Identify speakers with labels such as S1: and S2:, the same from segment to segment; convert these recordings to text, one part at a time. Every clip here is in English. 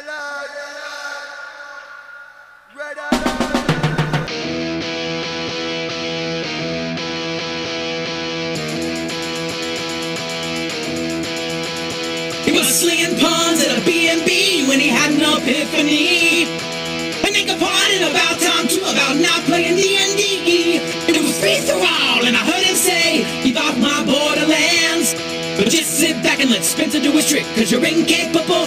S1: He was slinging pawns at a B&B when he had an epiphany. And they complained about time too about not playing D&D. It was free for all, and I heard him say, "Keep off my Borderlands." But just sit back and let Spencer do his trick, cause you're incapable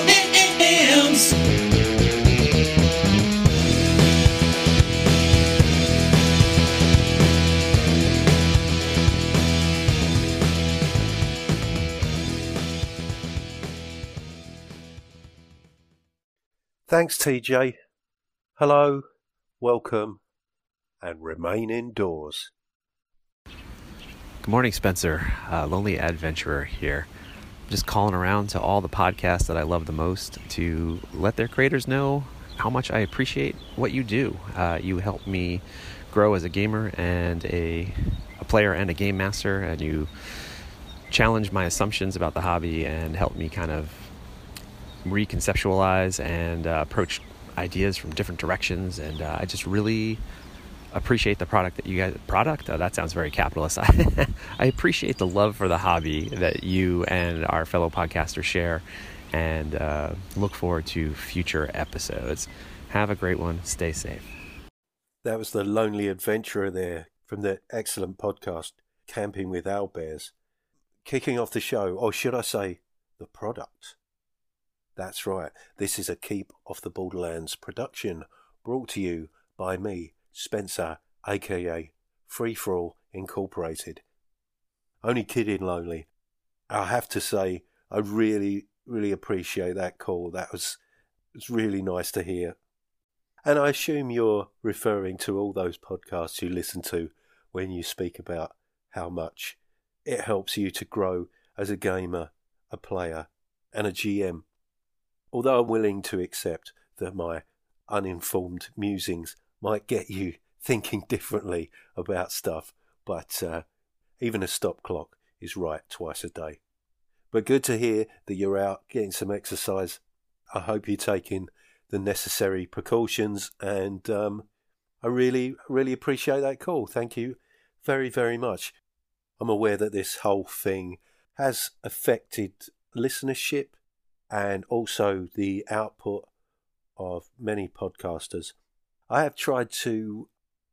S2: Thanks, TJ. Hello, welcome, and remain indoors.
S3: Good morning, Spencer. Uh, Lonely Adventurer here. Just calling around to all the podcasts that I love the most to let their creators know how much I appreciate what you do. Uh, you help me grow as a gamer and a, a player and a game master, and you challenge my assumptions about the hobby and help me kind of reconceptualize and uh, approach ideas from different directions. And uh, I just really appreciate the product that you guys product oh, that sounds very capitalist I, I appreciate the love for the hobby that you and our fellow podcasters share and uh, look forward to future episodes have a great one stay safe
S2: That was the lonely adventurer there from the excellent podcast Camping with Owlbears. Kicking off the show, or should I say, the product. That's right, this is a Keep Off the Borderlands production brought to you by me, Spencer, aka Free For All Incorporated. Only kidding, Lonely. I have to say, I really, really appreciate that call. That was, was really nice to hear. And I assume you're referring to all those podcasts you listen to when you speak about how much it helps you to grow as a gamer, a player, and a GM. Although I'm willing to accept that my uninformed musings might get you thinking differently about stuff, but uh, even a stop clock is right twice a day. But good to hear that you're out getting some exercise. I hope you're taking the necessary precautions, and um, I really, really appreciate that call. Thank you very, very much. I'm aware that this whole thing has affected listenership and also the output of many podcasters. I have tried to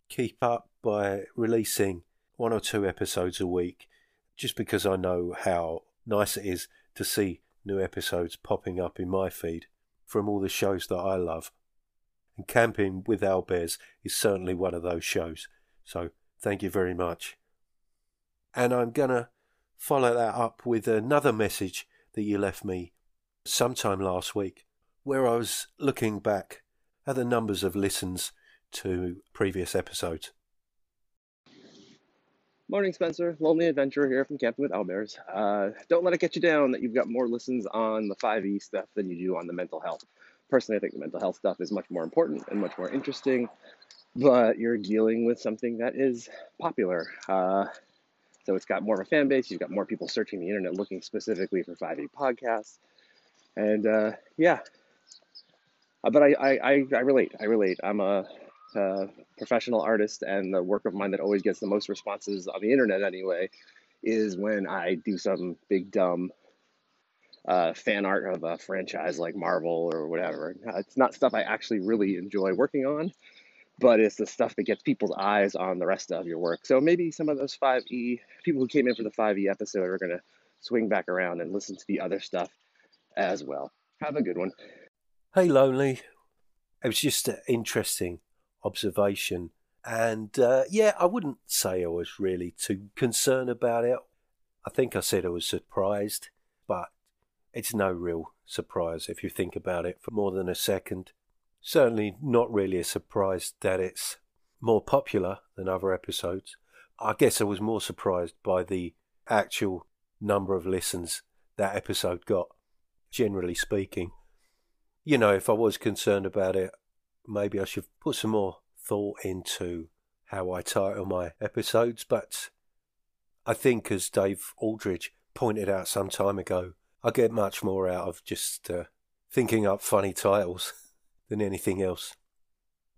S2: keep up by releasing one or two episodes a week just because I know how nice it is to see new episodes popping up in my feed from all the shows that I love. And Camping with Owlbears is certainly one of those shows. So thank you very much. And I'm going to follow that up with another message that you left me sometime last week, where I was looking back at the numbers of listens to previous episodes.
S4: Morning, Spencer. Lonely Adventurer here from Camping with Owlbears. Uh, don't let it get you down that you've got more listens on the 5e stuff than you do on the mental health. Personally, I think the mental health stuff is much more important and much more interesting, but you're dealing with something that is popular. Uh, so it's got more of a fan base. You've got more people searching the internet looking specifically for 5e podcasts. And uh, yeah, Uh, but I, I, I, relate. I relate. I'm a, a professional artist, and the work of mine that always gets the most responses on the internet, anyway, is when I do some big dumb uh, fan art of a franchise like Marvel or whatever. It's not stuff I actually really enjoy working on, but it's the stuff that gets people's eyes on the rest of your work. So maybe some of those 5e people who came in for the 5e episode are going to swing back around and listen to the other stuff as well. Have a good one.
S2: Hey, Lonely. It was just an interesting observation. And uh, yeah, I wouldn't say I was really too concerned about it. I think I said I was surprised, but it's no real surprise if you think about it for more than a second. Certainly not really a surprise that it's more popular than other episodes. I guess I was more surprised by the actual number of listens that episode got, generally speaking. You know, if I was concerned about it, maybe I should put some more thought into how I title my episodes, but I think, as Dave Aldridge pointed out some time ago, I get much more out of just uh, thinking up funny titles than anything else.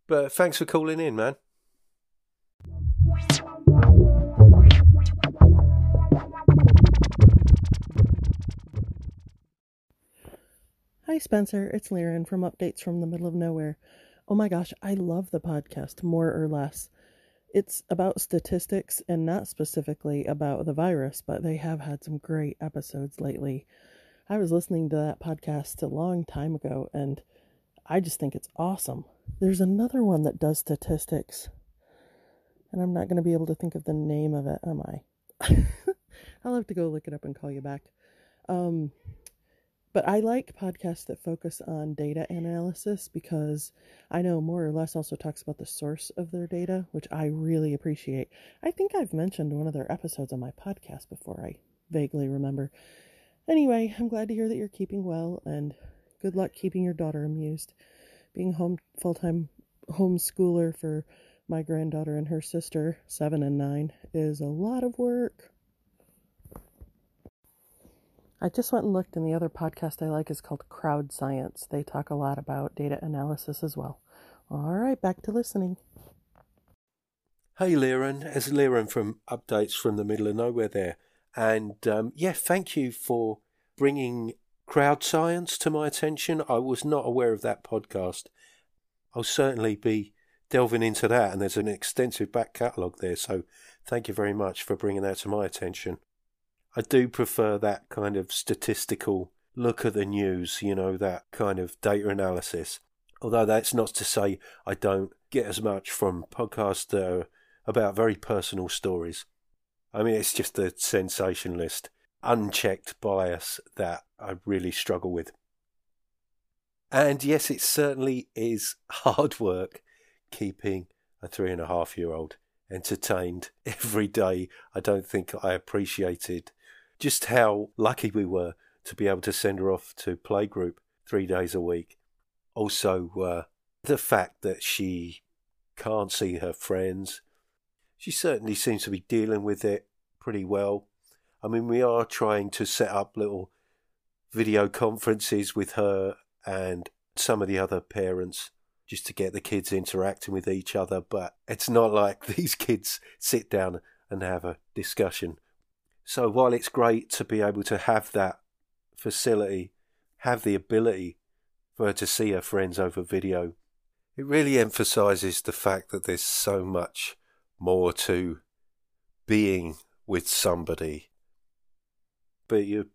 S2: But thanks for calling in, man.
S5: Hi, Spencer. It's Lieren from Updates from the Middle of Nowhere. Oh my gosh, I love the podcast, more or less. It's about statistics and not specifically about the virus, but they have had some great episodes lately. I was listening to that podcast a long time ago and I just think it's awesome. There's another one that does statistics, and I'm not going to be able to think of the name of it, am I? I'll have to go look it up and call you back. Um, but I like podcasts that focus on data analysis because I know more or less also talks about the source of their data, which I really appreciate. I think I've mentioned one of their episodes on my podcast before, I vaguely remember. Anyway, I'm glad to hear that you're keeping well and good luck keeping your daughter amused. Being home full time homeschooler for my granddaughter and her sister, seven and nine, is a lot of work. I just went and looked, and the other podcast I like is called Crowd Science. They talk a lot about data analysis as well. All right, back to listening.
S2: Hey, Lieren. It's Lieren from Updates from the Middle of Nowhere there. And um, yeah, thank you for bringing crowd science to my attention. I was not aware of that podcast. I'll certainly be delving into that, and there's an extensive back catalogue there. So thank you very much for bringing that to my attention. I do prefer that kind of statistical look at the news, you know, that kind of data analysis. Although that's not to say I don't get as much from podcasts that are about very personal stories. I mean, it's just the sensationalist, unchecked bias that I really struggle with. And yes, it certainly is hard work keeping a three and a half year old entertained every day. I don't think I appreciated just how lucky we were to be able to send her off to playgroup three days a week. Also, uh, the fact that she can't see her friends. She certainly seems to be dealing with it pretty well. I mean, we are trying to set up little video conferences with her and some of the other parents just to get the kids interacting with each other, but it's not like these kids sit down and have a discussion so while it's great to be able to have that facility, have the ability for her to see her friends over video, it really emphasizes the fact that there's so much more to being with somebody. But you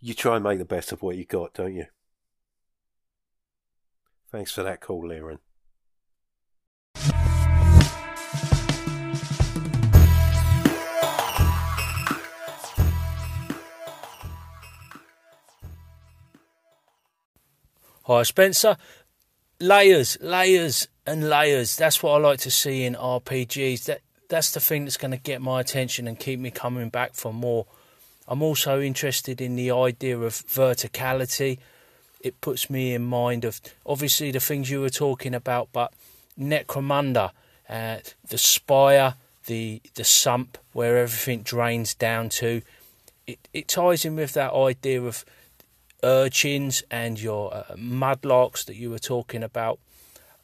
S2: you try and make the best of what you got, don't you? Thanks for that call, Lieren.
S6: Hi, Spencer. Layers, layers, and layers. That's what I like to see in RPGs. That that's the thing that's going to get my attention and keep me coming back for more. I'm also interested in the idea of verticality. It puts me in mind of obviously the things you were talking about, but Necromunda, uh, the spire, the the sump where everything drains down to. It it ties in with that idea of urchins and your uh, mudlarks that you were talking about.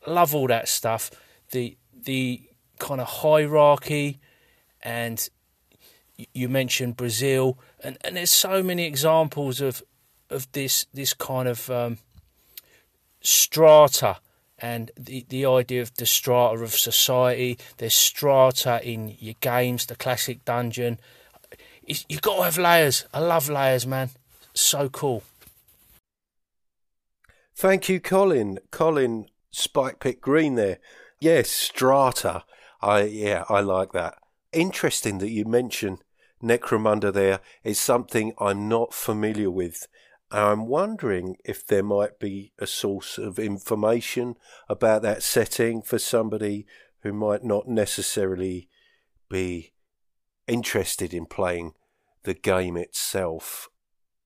S6: Love all that stuff. The the kind of hierarchy, and you mentioned Brazil, and, and there's so many examples of of this this kind of um, strata and the, the idea of the strata of society. There's strata in your games, the classic dungeon. You've got to have layers. I love layers, man. So cool.
S2: Thank you, Colin. Colin Spikepit Green there. Yes, strata. I yeah, I like that. Interesting that you mention Necromunda there. It's something I'm not familiar with. I'm wondering if there might be a source of information about that setting for somebody who might not necessarily be interested in playing the game itself,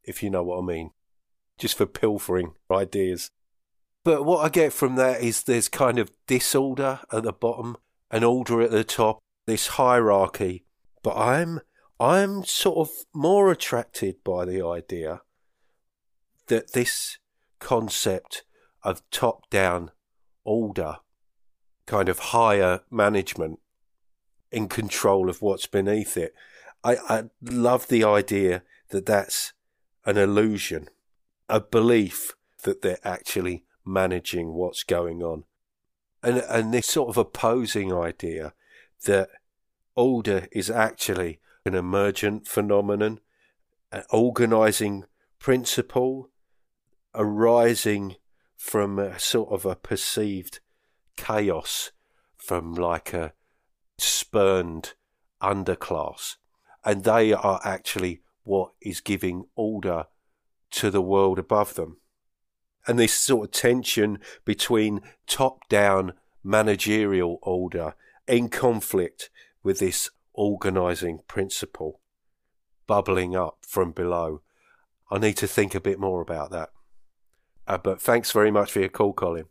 S2: if you know what I mean just for pilfering ideas. But what I get from that is there's kind of disorder at the bottom and order at the top, this hierarchy. But I'm I'm sort of more attracted by the idea that this concept of top down order, kind of higher management in control of what's beneath it. I, I love the idea that that's an illusion, a belief that they're actually managing what's going on. And, and this sort of opposing idea that order is actually an emergent phenomenon, an organizing principle arising from a sort of a perceived chaos from like a spurned underclass. And they are actually what is giving order to the world above them. And this sort of tension between top down managerial order in conflict with this organizing principle bubbling up from below. I need to think a bit more about that. Uh, but thanks very much for your call, Colin.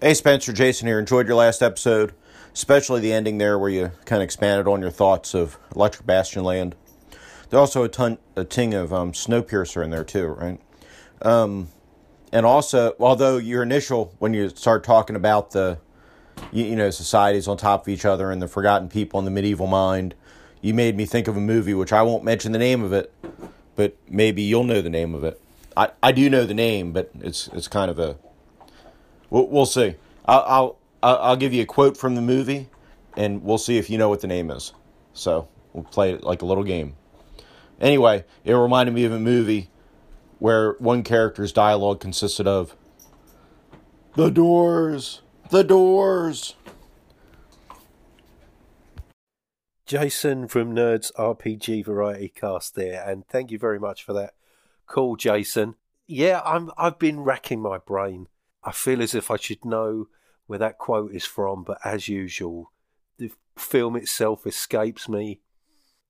S7: Hey, Spencer, Jason here. Enjoyed your last episode, especially the ending there where you kind of expanded on your thoughts of Electric Bastion Land. There's also a ton, a ting of um, Snowpiercer in there too, right? Um, and also, although your initial when you start talking about the, you, you know, societies on top of each other and the forgotten people in the medieval mind, you made me think of a movie which I won't mention the name of it, but maybe you'll know the name of it. I, I do know the name, but it's it's kind of a. We'll, we'll see. I'll, I'll I'll give you a quote from the movie, and we'll see if you know what the name is. So we'll play it like a little game. Anyway, it reminded me of a movie where one character's dialogue consisted of the doors, the doors.
S2: Jason from Nerds RPG Variety Cast there, and thank you very much for that call, Jason. Yeah, I'm. I've been racking my brain. I feel as if I should know where that quote is from, but as usual, the film itself escapes me.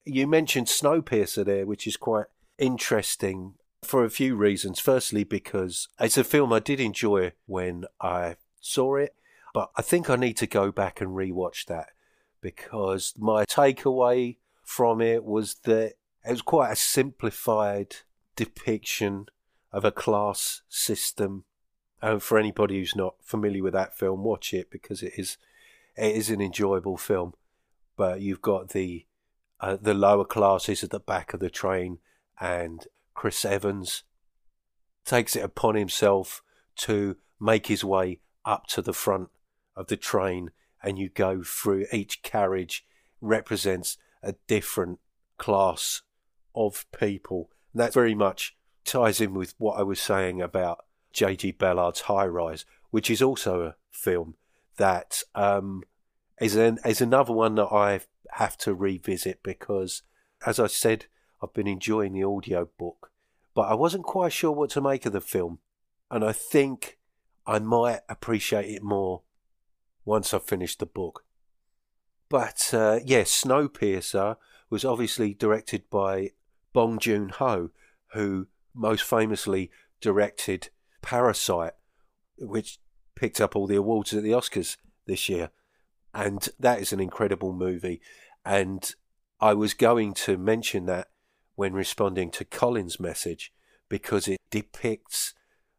S2: You mentioned Snowpiercer there, which is quite interesting for a few reasons. Firstly, because it's a film I did enjoy when I saw it, but I think I need to go back and rewatch that because my takeaway from it was that it was quite a simplified depiction of a class system. And for anybody who's not familiar with that film, watch it because it is it is an enjoyable film. But you've got the uh, the lower classes at the back of the train, and Chris Evans takes it upon himself to make his way up to the front of the train and you go through each carriage represents a different class of people. And that very much ties in with what I was saying about J.G. Ballard's High Rise, which is also a film that um, is an is another one that I have to revisit because, as I said, I've been enjoying the audio book, but I wasn't quite sure what to make of the film, and I think I might appreciate it more once I've finished the book. But uh, yes, yeah, Snowpiercer was obviously directed by Bong Joon Ho, who most famously directed Parasite, which picked up all the awards at the Oscars this year. And that is an incredible movie. And I was going to mention that when responding to Colin's message because it depicts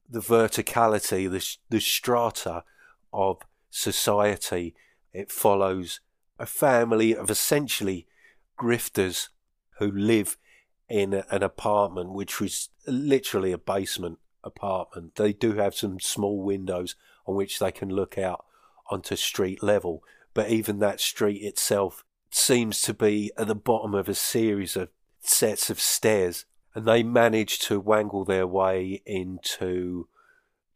S2: the verticality, the, the strata of society. It follows a family of essentially grifters who live in an apartment which was literally a basement apartment. They do have some small windows on which they can look out onto street level, but even that street itself seems to be at the bottom of a series of sets of stairs, and they manage to wangle their way into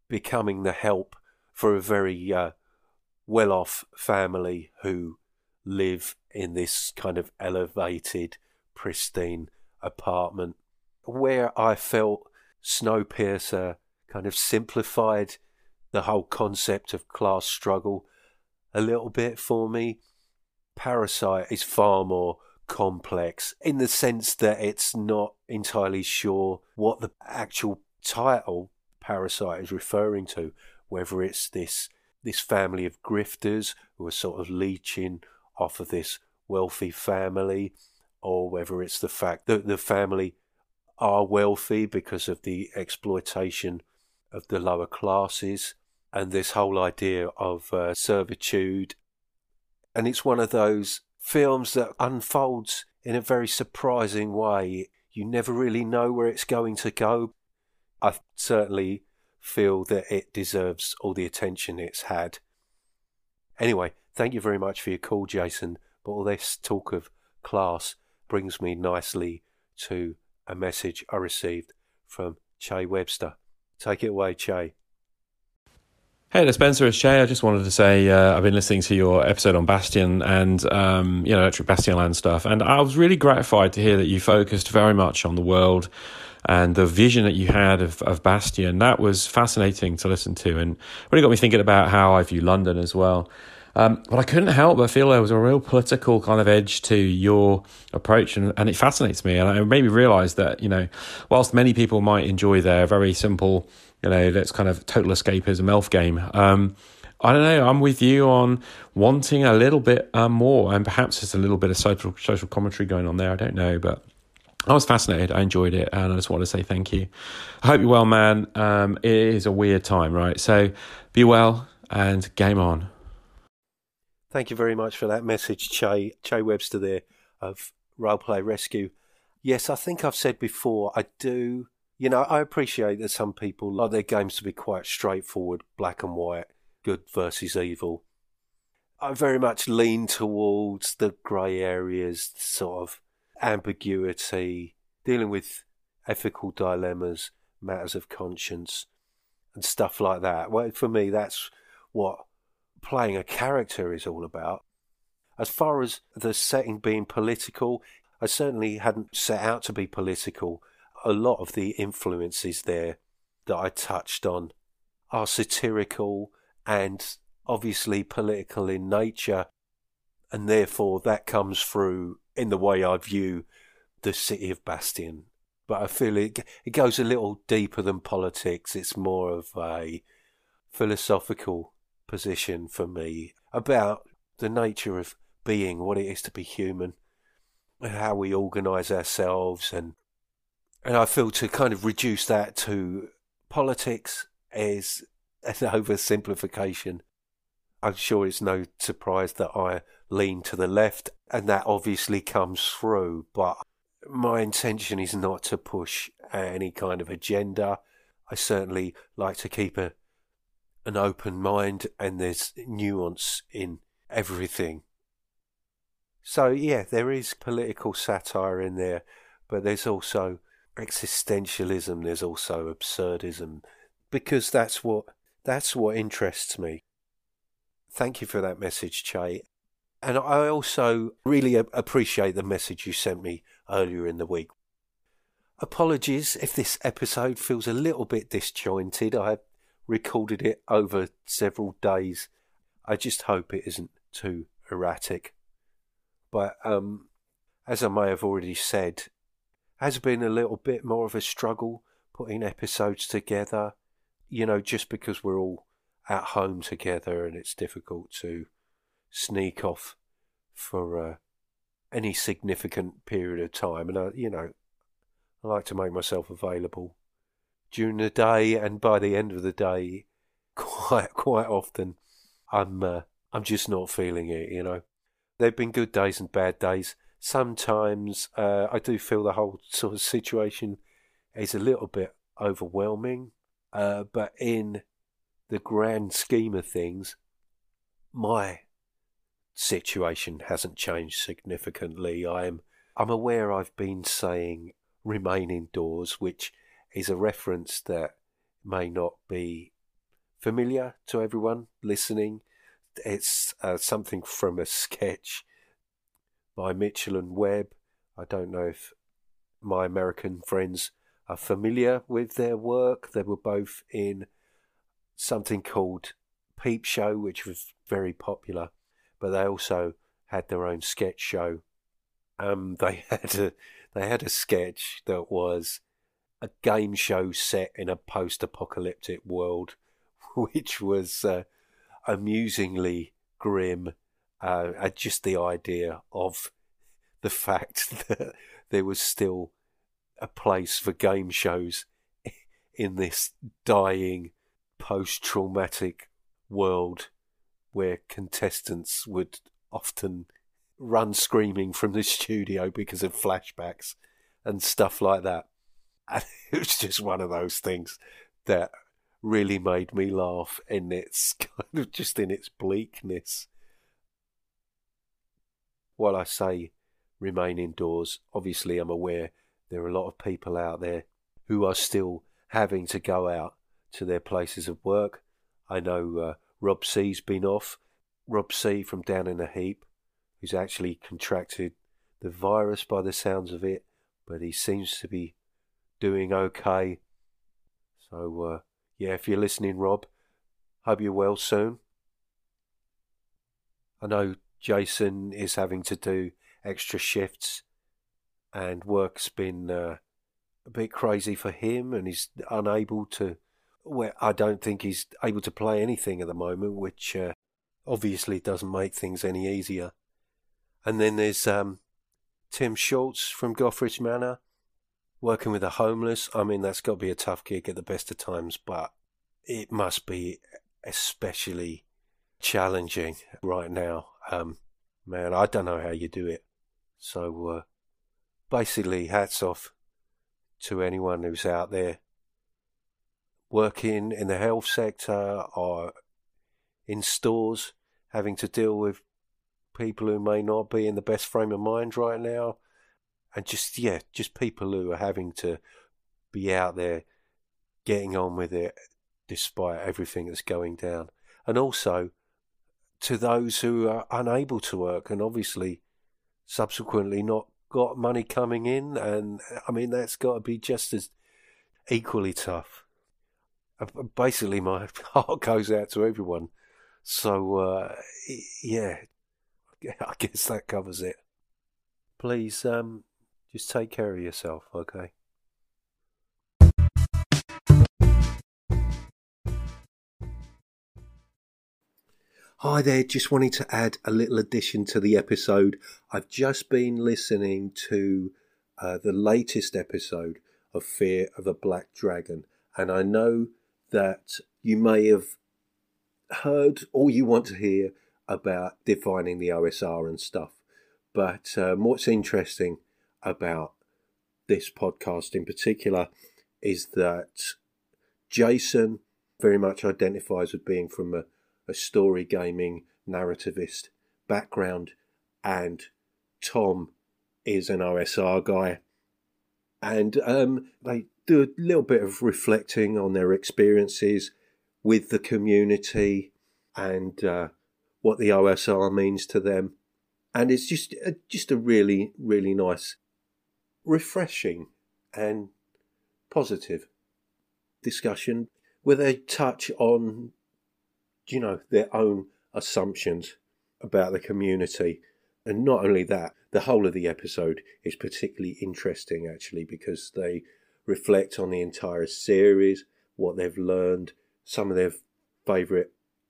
S2: becoming the help for a very uh, well off family who live in this kind of elevated, pristine apartment. Where I felt Snowpiercer kind of simplified the whole concept of class struggle a little bit for me. Parasite is far more complex in the sense that it's not entirely sure what the actual title Parasite is referring to, whether it's this this family of grifters who are sort of leeching off of this wealthy family, or whether it's the fact that the family are wealthy because of the exploitation of the lower classes and this whole idea of uh, servitude. And it's one of those films that unfolds in a very surprising way. You never really know where it's going to go. I certainly feel that it deserves all the attention it's had. Anyway, thank you very much for your call, Jason. But all this talk of class brings me nicely to a message I received from Che Webster. Take it away, Che.
S8: Hey Spencer. It's Che. I just wanted to say uh, I've been listening to your episode on Bastion and um, you know Electric Bastion Land stuff, and I was really gratified to hear that you focused very much on the world and the vision that you had of, of Bastion. That was fascinating to listen to, and really got me thinking about how I view London as well. Um, but I couldn't help but feel there was a real political kind of edge to your approach, and, and it fascinates me. And it made me realize that, you know, whilst many people might enjoy their very simple you know, that's kind of total escapism elf game. Um, I don't know. I'm with you on wanting a little bit uh, more, and perhaps there's a little bit of social social commentary going on there. I don't know, but I was fascinated. I enjoyed it, and I just want to say thank you. I hope you're well, man. Um, it is a weird time, right? So be well and game on.
S2: Thank you very much for that message, Che. Che Webster there of Roleplay Rescue. Yes, I think I've said before, I do you know, I appreciate that some people like their games to be quite straightforward, black and white, good versus evil. I very much lean towards the grey areas, sort of ambiguity, dealing with ethical dilemmas, matters of conscience, and stuff like that. Well, for me, that's what playing a character is all about. As far as the setting being political, I certainly hadn't set out to be political a lot of the influences there that I touched on are satirical and obviously political in nature, and therefore that comes through in the way I view the city of Bastion. But I feel it, it goes a little deeper than politics. It's more of a philosophical position for me about the nature of being, what it is to be human, and how we organise ourselves, and and I feel to kind of reduce that to politics is an oversimplification. I'm sure it's no surprise that I lean to the left, and that obviously comes through. But my intention is not to push any kind of agenda. I certainly like to keep a an open mind, and there's nuance in everything. So yeah, there is political satire in there, but there's also existentialism, there's also absurdism, because that's what that's what interests me. Thank you for that message, Che. And I also really appreciate the message you sent me earlier in the week. Apologies if this episode feels a little bit disjointed. I recorded it over several days. I just hope it isn't too erratic. But um, as I may have already said, has been a little bit more of a struggle putting episodes together, you know, just because we're all at home together and it's difficult to sneak off for uh, any significant period of time. And, uh, you know, I like to make myself available during the day and by the end of the day, quite, quite often, I'm, uh, I'm just not feeling it, you know. There have been good days and bad days sometimes uh, I do feel the whole sort of situation is a little bit overwhelming. Uh, but in the grand scheme of things, my situation hasn't changed significantly. I'm I'm aware I've been saying remain indoors, which is a reference that may not be familiar to everyone listening. It's uh, something from a sketch by Mitchell and Webb. I don't know if my American friends are familiar with their work. They were both in something called Peep Show, which was very popular, but they also had their own sketch show. Um, they had a they had a sketch that was a game show set in a post-apocalyptic world, which was uh, amusingly grim uh, just the idea of the fact that there was still a place for game shows in this dying post traumatic world where contestants would often run screaming from the studio because of flashbacks and stuff like that. And it was just one of those things that really made me laugh in its kind of just in its bleakness. While I say remain indoors, obviously I'm aware there are a lot of people out there who are still having to go out to their places of work. I know uh, Rob C's been off. Rob C from Down in a Heap, who's actually contracted the virus by the sounds of it, but he seems to be doing okay. So, uh, yeah, if you're listening, Rob, hope you're well soon. I know Jason is having to do extra shifts, and work's been uh, a bit crazy for him, and he's unable to. Well, I don't think he's able to play anything at the moment, which uh, obviously doesn't make things any easier. And then there's um, Tim Shorts from Gothridge Manor working with the homeless, I mean, that's got to be a tough gig at the best of times, but it must be especially challenging right now. Um, man, I don't know how you do it. So, uh, basically, hats off to anyone who's out there working in the health sector or in stores, having to deal with people who may not be in the best frame of mind right now and just yeah, just people who are having to be out there getting on with it despite everything that's going down, and also to those who are unable to work and obviously subsequently not got money coming in, and I mean that's got to be just as equally tough. Uh, basically, my heart goes out to everyone. So uh, yeah, I guess that covers it. Please um, just take care of yourself, okay? Hi there, just wanting to add a little addition to the episode. I've just been listening to uh, the latest episode of Fear of a Black Dragon, and I know that you may have heard all you want to hear about defining the OSR and stuff. But um, what's interesting about this podcast in particular is that Jason very much identifies with being from a, a story gaming narrativist background, and Tom is an OSR guy. And um, they do a little bit of reflecting on their experiences with the community and uh, what the OSR means to them. And it's just uh, just a really really nice refreshing and positive discussion where they touch on, you know, their own assumptions about the community. And not only that, the whole of the episode is particularly interesting actually because they reflect on the entire series, what they've learned, some of their favourite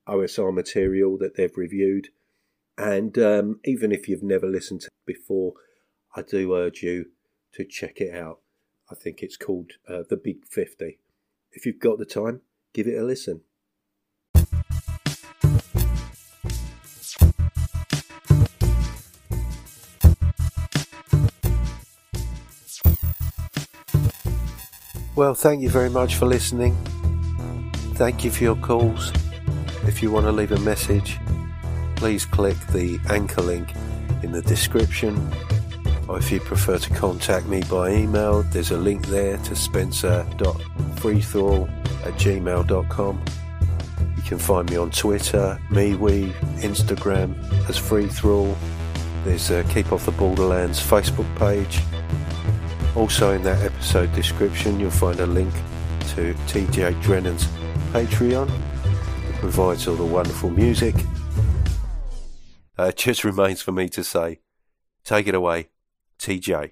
S2: OSR material that they've reviewed. And um, even if you've never listened to it before, I do urge you to check it out. I think it's called uh, The Big 50. If you've got the time, give it a listen. Well, thank you very much for listening. Thank you for your calls. If you want to leave a message, please click the anchor link in the description or if you prefer to contact me by email, there's a link there to spencer.freethrall at gmail.com. You can find me on Twitter, MeWe, Instagram as Freethrall. There's a Keep Off the Borderlands Facebook page. Also, in that episode description, you'll find a link to TJ Drennon's Patreon. It provides all the wonderful music. Uh, it just remains for me to say, take it away. TJ.